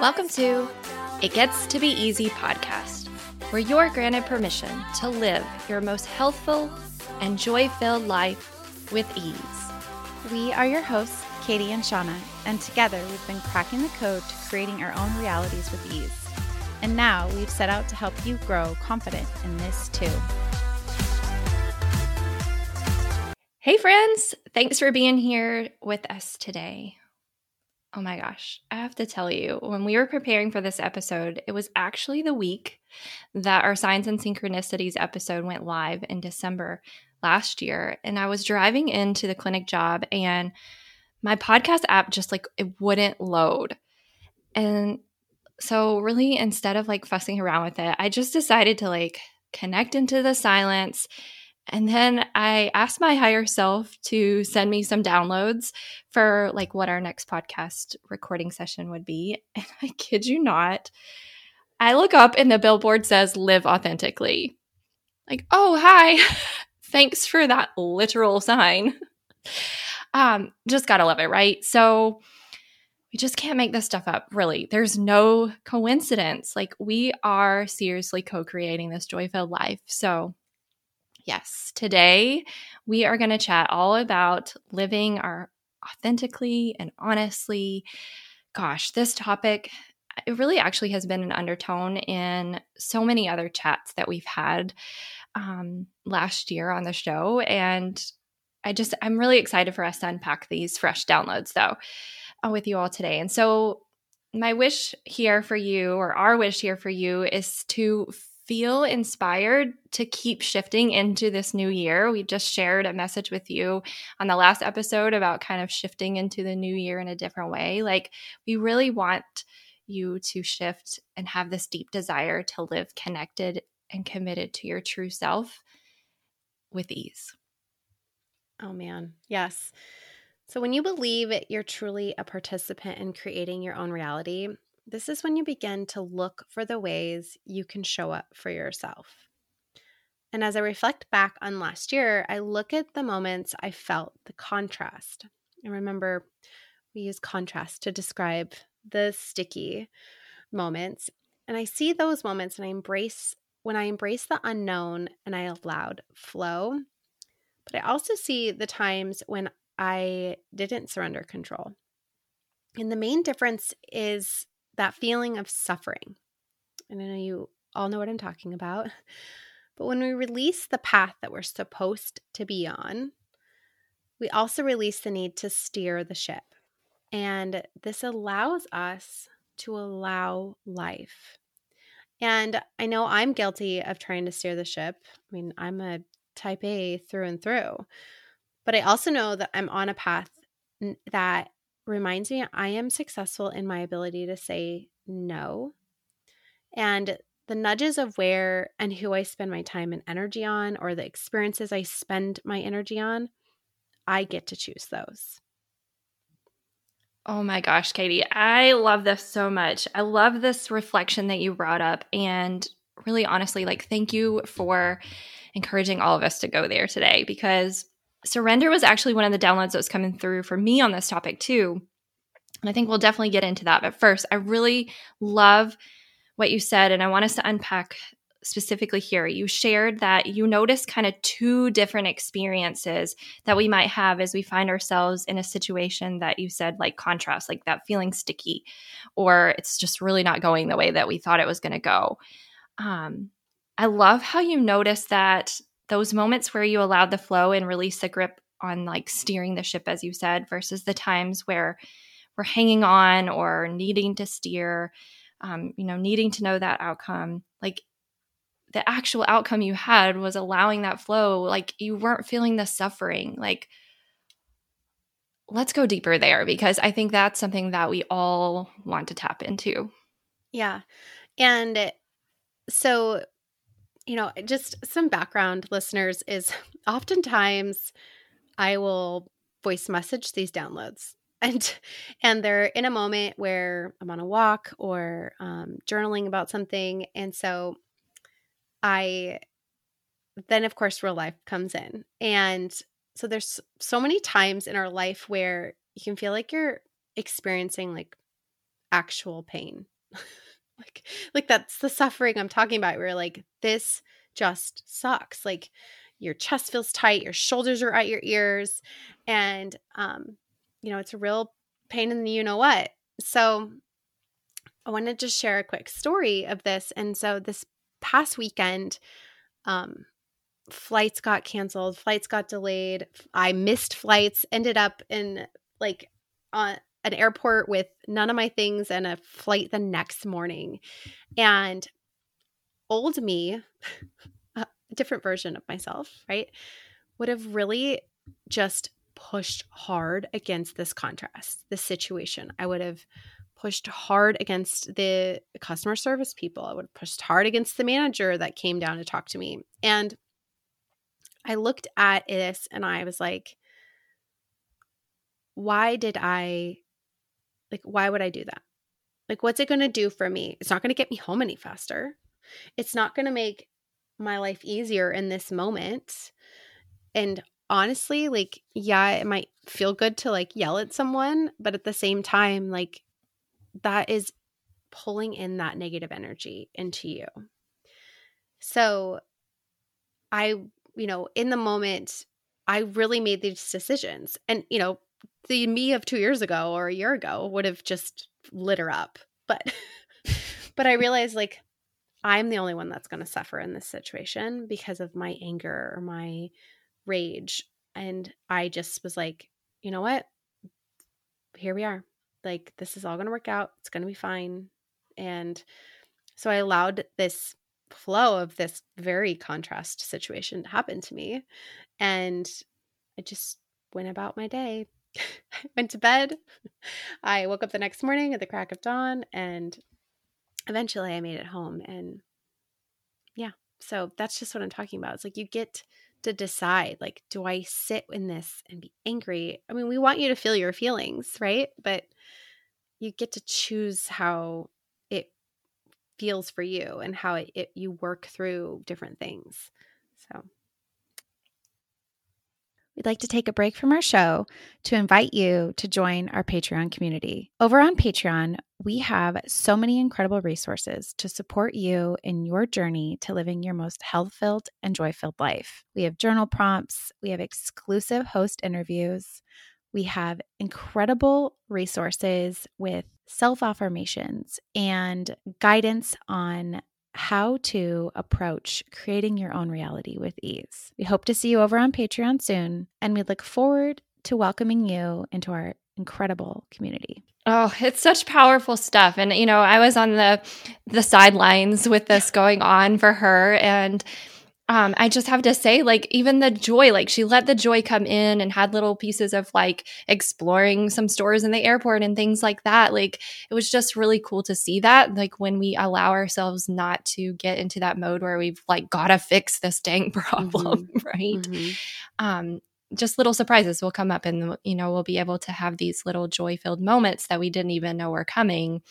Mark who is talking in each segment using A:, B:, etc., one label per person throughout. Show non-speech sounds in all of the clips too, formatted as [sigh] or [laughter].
A: Welcome to It Gets to Be Easy podcast, where you're granted permission to live your most healthful and joy filled life with ease.
B: We are your hosts, Katie and Shauna, and together we've been cracking the code to creating our own realities with ease. And now we've set out to help you grow confident in this too.
A: Hey, friends! Thanks for being here with us today. Oh my gosh, I have to tell you, when we were preparing for this episode, it was actually the week that our Signs and Synchronicities episode went live in December last year. And I was driving into the clinic job and my podcast app just like it wouldn't load. And so, really, instead of like fussing around with it, I just decided to like connect into the silence and then I asked my higher self to send me some downloads for like what our next podcast recording session would be. [laughs] And I kid you not, I look up and the billboard says live authentically. Like, oh, hi. [laughs] Thanks for that literal sign. Um, just gotta love it, right? So we just can't make this stuff up, really. There's no coincidence. Like, we are seriously co creating this joy filled life. So, Yes, today we are going to chat all about living our authentically and honestly. Gosh, this topic it really actually has been an undertone in so many other chats that we've had um, last year on the show, and I just I'm really excited for us to unpack these fresh downloads though uh, with you all today. And so my wish here for you, or our wish here for you, is to feel inspired to keep shifting into this new year. We just shared a message with you on the last episode about kind of shifting into the new year in a different way. Like, we really want you to shift and have this deep desire to live connected and committed to your true self with ease.
C: Oh man, yes. So when you believe you're truly a participant in creating your own reality, this is when you begin to look for the ways you can show up for yourself. And as I reflect back on last year, I look at the moments I felt the contrast. And remember, we use contrast to describe the sticky moments. And I see those moments and I embrace when I embrace the unknown and I allowed flow. But I also see the times when I didn't surrender control. And the main difference is that feeling of suffering. And I know you all know what I'm talking about. [laughs] But when we release the path that we're supposed to be on, we also release the need to steer the ship. And this allows us to allow life. And I know I'm guilty of trying to steer the ship. I mean, I'm a type A through and through. But I also know that I'm on a path that reminds me I am successful in my ability to say no. And the nudges of where and who I spend my time and energy on, or the experiences I spend my energy on, I get to choose those.
A: Oh my gosh, Katie, I love this so much. I love this reflection that you brought up. And really, honestly, like, thank you for encouraging all of us to go there today because surrender was actually one of the downloads that was coming through for me on this topic too. And I think we'll definitely get into that. But first, I really love what you said, and I want us to unpack specifically here. You shared that you noticed kind of two different experiences that we might have as we find ourselves in a situation that you said, like contrast, like that feeling sticky, or it's just really not going the way that we thought it was going to go. Um, I love how you notice that those moments where you allowed the flow and release the grip on like steering the ship, as you said, versus the times where we're hanging on or needing to steer, um, you know, needing to know that outcome. Like the actual outcome you had was allowing that flow. Like you weren't feeling the suffering. Like, let's go deeper there because I think that's something that we all want to tap into.
C: Yeah. And so you know, just some background listeners is [laughs] oftentimes I will voice message these downloads [laughs] and and they're in a moment where I'm on a walk or um, journaling about something and so I then of course real life comes in and so there's so many times in our life where you can feel like you're experiencing like actual pain. [laughs] like like that's the suffering I'm talking about where like this just sucks. Like your chest feels tight, your shoulders are at your ears and um you know, it's a real pain in the you know what. So I want to share a quick story of this. And so this past weekend, um, flights got canceled, flights got delayed. I missed flights, ended up in like on an airport with none of my things and a flight the next morning. And old me, [laughs] a different version of myself, right, would have really just pushed hard against this contrast, this situation. I would have pushed hard against the customer service people. I would have pushed hard against the manager that came down to talk to me. And I looked at this and I was like, why did I, like, why would I do that? Like, what's it going to do for me? It's not going to get me home any faster. It's not going to make my life easier in this moment. And honestly, like, yeah, it might feel good to like yell at someone, but at the same time, like, that is pulling in that negative energy into you. So, I, you know, in the moment, I really made these decisions. And, you know, the me of two years ago or a year ago would have just lit her up. But, [laughs] but I realized like I'm the only one that's going to suffer in this situation because of my anger or my rage. And I just was like, you know what? Here we are. Like, this is all going to work out. It's going to be fine. And so I allowed this flow of this very contrast situation to happen to me. And I just went about my day. Went to bed. I woke up the next morning at the crack of dawn and eventually I made it home. And yeah, so that's just what I'm talking about. It's like you get to decide like do i sit in this and be angry i mean we want you to feel your feelings right but you get to choose how it feels for you and how it, it you work through different things so
B: We'd like to take a break from our show to invite you to join our Patreon community. Over on Patreon, we have so many incredible resources to support you in your journey to living your most health filled and joy filled life. We have journal prompts, we have exclusive host interviews, we have incredible resources with self affirmations and guidance on how to approach creating your own reality with ease. We hope to see you over on Patreon soon, and we look forward to welcoming you into our incredible community.
A: Oh, it's such powerful stuff. And you know, I was on the the sidelines with this going on for her and um, I just have to say, like, even the joy, like, she let the joy come in and had little pieces of like exploring some stores in the airport and things like that. Like, it was just really cool to see that. Like, when we allow ourselves not to get into that mode where we've like gotta fix this dang [laughs] problem, mm-hmm. right? Mm-hmm. Um, just little surprises will come up and you know we'll be able to have these little joy filled moments that we didn't even know were coming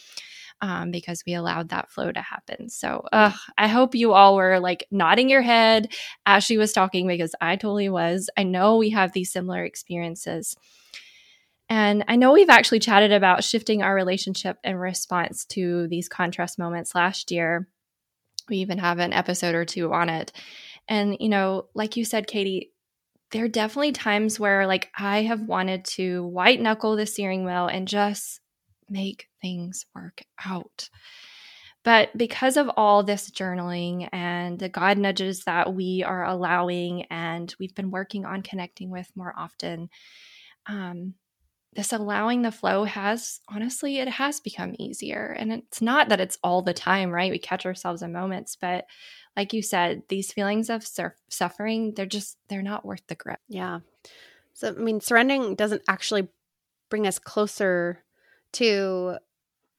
A: um, because we allowed that flow to happen. So uh, I hope you all were like nodding your head as she was talking because I totally was. I know we have these similar experiences. And I know we've actually chatted about shifting our relationship in response to these contrast moments last year. We even have an episode or two on it. And, you know, like you said, Katie, there are definitely times where like I have wanted to white knuckle the steering wheel and just make things work out. But because of all this journaling and the God nudges that we are allowing and we've been working on connecting with more often, um, this allowing the flow has honestly, it has become easier. And it's not that it's all the time, right? We catch ourselves in moments, but like you said, these feelings of suffering, they're just, they're not worth the grip.
C: Yeah. So, I mean, surrendering doesn't actually bring us closer to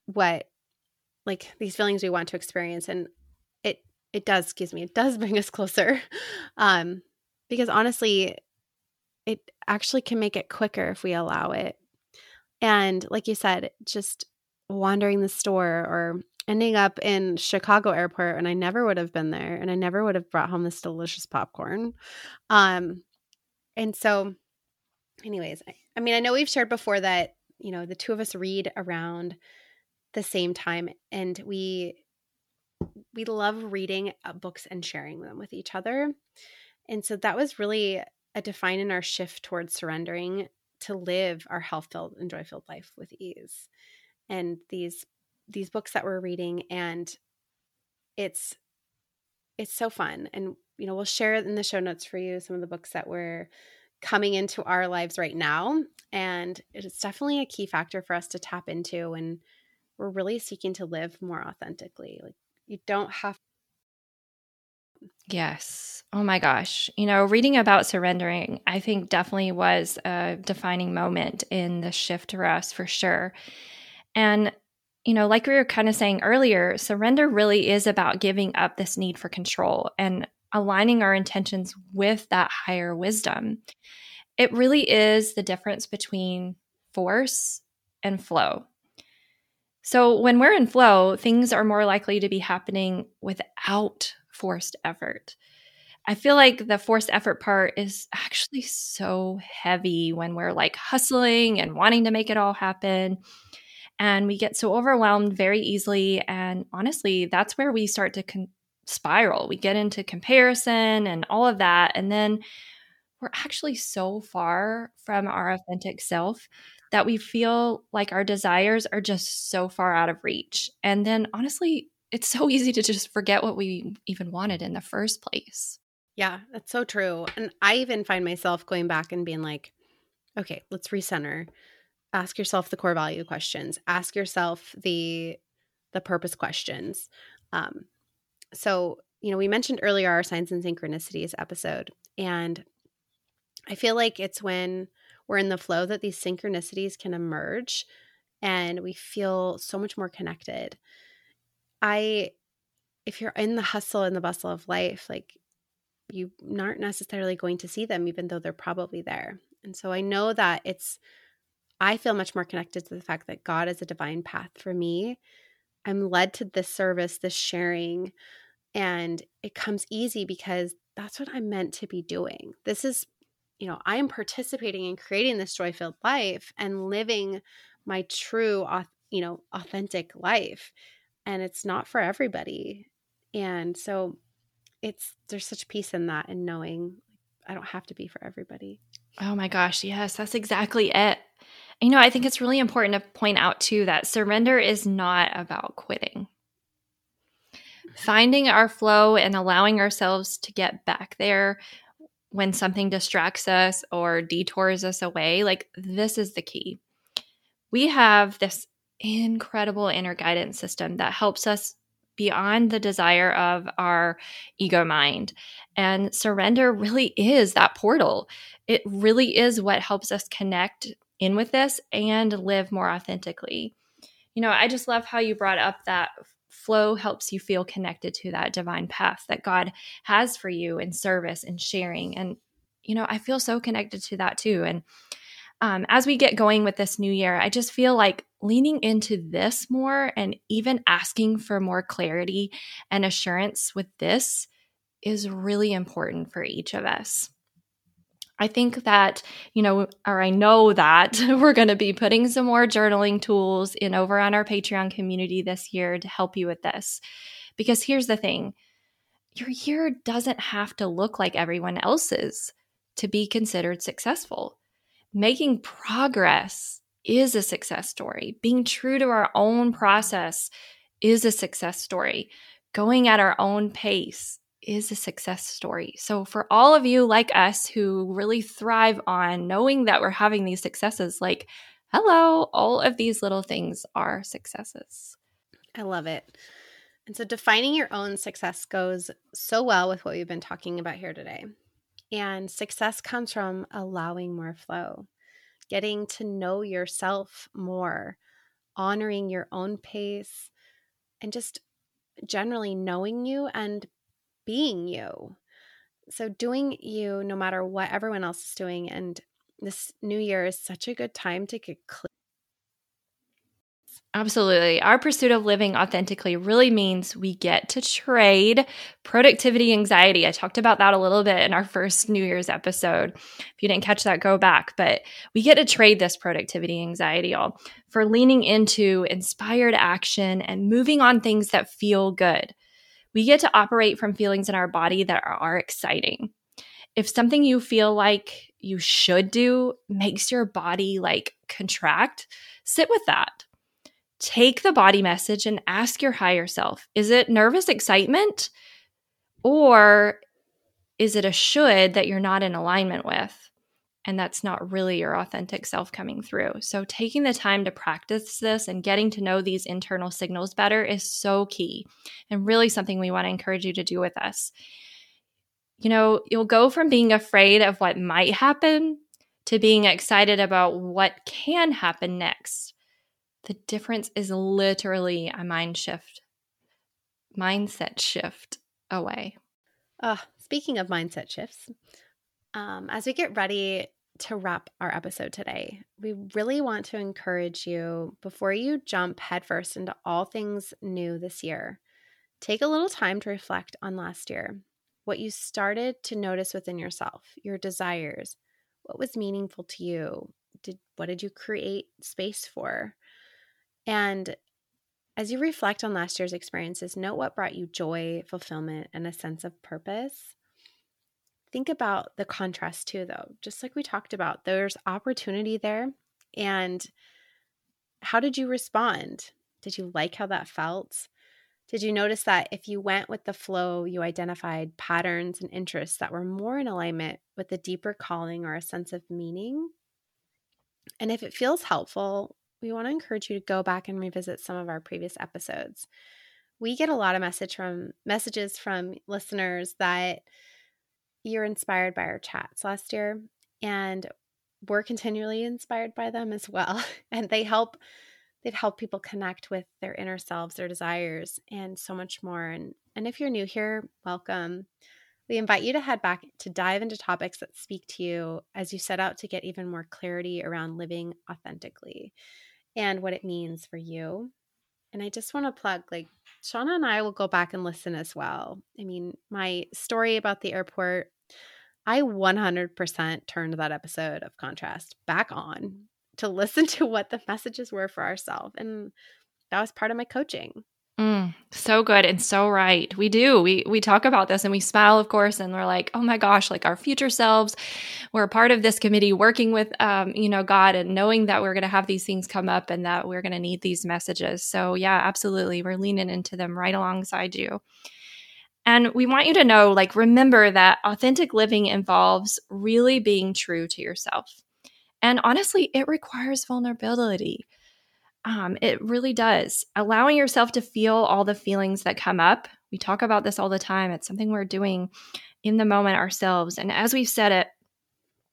C: what like these feelings we want to experience and it it does excuse me it does [laughs] bring us closer. Um because honestly it actually can make it quicker if we allow it. And like you said just wandering the store or ending up in chicago airport and i never would have been there and i never would have brought home this delicious popcorn. Um And so, anyways, I, I mean, I know we've shared before that, you know, the two of us read around the same time and we we love reading uh, books and sharing them with each other. And so that was really a define in our shift towards surrendering to live our health filled and joy filled life with ease. And these these books that we're reading and it's it's so fun and you know we'll share in the show notes for you some of the books that we're coming into our lives right now and it's definitely a key factor for us to tap into and we're really seeking to live more authentically like you don't have
A: Yes. Oh my gosh. You know, reading about surrendering, I think definitely was a defining moment in the shift for us for sure. And, you know, like we were kind of saying earlier, surrender really is about giving up this need for control and aligning our intentions with that higher wisdom. It really is the difference between force and flow. So when we're in flow, things are more likely to be happening without forced effort. I feel like the forced effort part is actually so heavy when we're like hustling and wanting to make it all happen. And we get so overwhelmed very easily. And honestly, that's where we start to con- spiral. We get into comparison and all of that. And then we're actually so far from our authentic self that we feel like our desires are just so far out of reach. And then honestly, it's so [laughs] easy to just forget what we even wanted in the first place.
C: Yeah, that's so true. And I even find myself going back and being like, okay, let's recenter. Ask yourself the core value questions. Ask yourself the the purpose questions. Um, so, you know, we mentioned earlier our signs and synchronicities episode, and I feel like it's when we're in the flow that these synchronicities can emerge and we feel so much more connected. I if you're in the hustle and the bustle of life, like you aren't necessarily going to see them even though they're probably there. And so I know that it's I feel much more connected to the fact that God is a divine path for me. I'm led to this service, this sharing, and it comes easy because that's what I'm meant to be doing. This is, you know, I am participating in creating this joy filled life and living my true, you know, authentic life and it's not for everybody. And so it's there's such peace in that and knowing I don't have to be for everybody.
A: Oh my gosh, yes, that's exactly it. You know, I think it's really important to point out too that surrender is not about quitting. Finding our flow and allowing ourselves to get back there when something distracts us or detours us away, like this is the key. We have this incredible inner guidance system that helps us beyond the desire of our ego mind. And surrender really is that portal. It really is what helps us connect in with this and live more authentically. You know, I just love how you brought up that flow helps you feel connected to that divine path that God has for you in service and sharing. And, you know, I feel so connected to that too. And um, as we get going with this new year, I just feel like leaning into this more and even asking for more clarity and assurance with this is really important for each of us. I think that, you know, or I know that [laughs] we're going to be putting some more journaling tools in over on our Patreon community this year to help you with this. Because here's the thing your year doesn't have to look like everyone else's to be considered successful making progress is a success story. Being true to our own process is a success story. Going at our own pace is a success story. So, for all of you like us who really thrive on knowing that we're having these successes, like, hello, all of these little things are successes.
C: I love it. And so, defining your own success goes so well with what we've been talking about here today. And success comes from allowing more flow, getting to know yourself more, honoring your own pace, and just generally knowing you and being you. So, doing you no matter what everyone else is doing. And this new year is such a good time to get clear.
A: Absolutely. Our pursuit of living authentically really means we get to trade productivity anxiety. I talked about that a little bit in our first New Year's episode. If you didn't catch that, go back. But we get to trade this productivity anxiety all for leaning into inspired action and moving on things that feel good. We get to operate from feelings in our body that are, exciting. If something you feel like you should do makes your body like contract, sit with that take the body message and ask your higher self is it nervous excitement or is it a should that you're not in alignment with and that's not really your authentic self coming through. So taking the time to practice this and getting to know these internal signals better is so key and really something we want to encourage you to do with us. You know you'll go from being afraid of what might happen to being excited about what can happen next. The difference is literally a mind shift, mindset shift away.
C: Uh, speaking of mindset shifts, um, as we get ready to wrap our episode today, we really want to encourage you before you jump headfirst into all things new this year, take a little time to reflect on last year, what you started to notice within yourself, your desires, what was meaningful to you, did what did you create space for? And as you reflect on last year's experiences, note what brought you joy, fulfillment, and a sense of purpose. Think about the contrast too, though. Just like we talked about, there's opportunity there. And how did you respond? Did you like how that felt? Did you notice that if you went with the flow, you identified patterns and interests that were more in alignment with a deeper calling or a sense of meaning? And if it feels helpful, we want to encourage you to go back and revisit some of our previous episodes. We get a lot of message from messages from listeners that you're inspired by our chats last year and we're continually inspired by them as well [laughs] and they help they help people connect with their inner selves their desires and so much more and and if you're new here welcome we invite you to head back to dive into topics that speak to you as you set out to get even more clarity around living authentically and what it means for you. And I just want to plug like Shauna and I will go back and listen as well. I mean, my story about the airport, I 100% turned that episode of Contrast back on to listen [laughs] to what the messages were for ourselves. And that was part of my coaching.
A: Mm, so good and so right. We do. We we talk about this and we smile, of course, and we're like, oh my gosh, like our future selves. We're part of this committee, working with, um, you know, God, and knowing that we're going to have these things come up and that we're going to need these messages. So yeah, absolutely, we're leaning into them right alongside you. And we want you to know, like, remember that authentic living involves really being true to yourself. And honestly, it requires vulnerability. Um, it really does. Allowing yourself to feel all the feelings that come up. We talk about this all the time. It's something we're doing in the moment ourselves. And as we've said it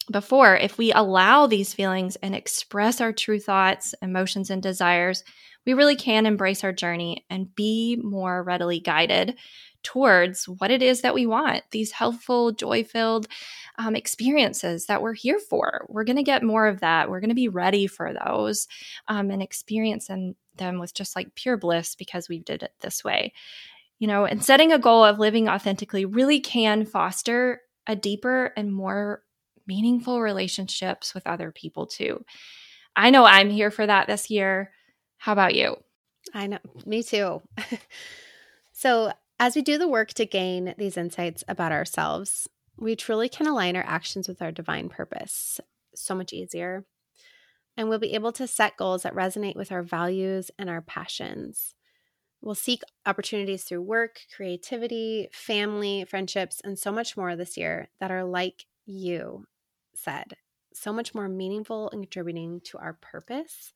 A: before, if we allow these feelings and express our true thoughts, emotions, and desires, we really can embrace our journey and be more readily guided towards what it is that we want these helpful, joy filled um, experiences that we're here for. We're going to get more of that. We're going to be ready for those um, and experience them, them with just like pure bliss because we did it this way. You know, and setting a goal of living authentically really can foster a deeper and more meaningful relationships with other people too. I know I'm here for that this year. How about you?
C: I know, me too. [laughs] so, as we do the work to gain these insights about ourselves, we truly can align our actions with our divine purpose so much easier. And we'll be able to set goals that resonate with our values and our passions. We'll seek opportunities through work, creativity, family, friendships, and so much more this year that are like you said, so much more meaningful and contributing to our purpose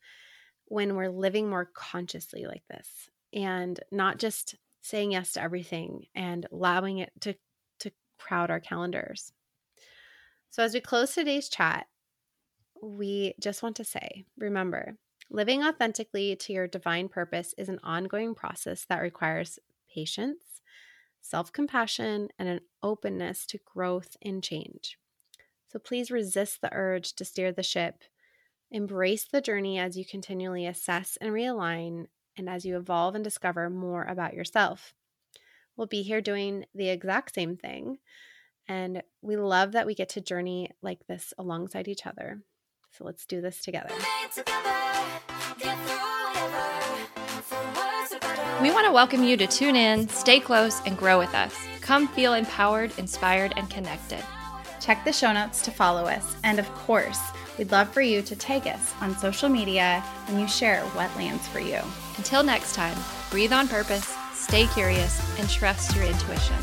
C: when we're living more consciously like this and not just saying yes to everything and allowing it to to crowd our calendars. So as we close today's chat, we just want to say, remember, living authentically to your divine purpose is an ongoing process that requires patience, self-compassion, and an openness to growth and change. So please resist the urge to steer the ship Embrace the journey as you continually assess and realign, and as you evolve and discover more about yourself. We'll be here doing the exact same thing. And we love that we get to journey like this alongside each other. So let's do this together.
D: Together, get through whatever. For words are better.
A: We want to welcome you to tune in, stay close, and grow with us. Come feel empowered, inspired, and connected.
B: Check the show notes to follow us. And of course, we'd love for you to tag us on social media when you share what lands for you.
A: Until next time, breathe on purpose, stay curious, and trust your intuition.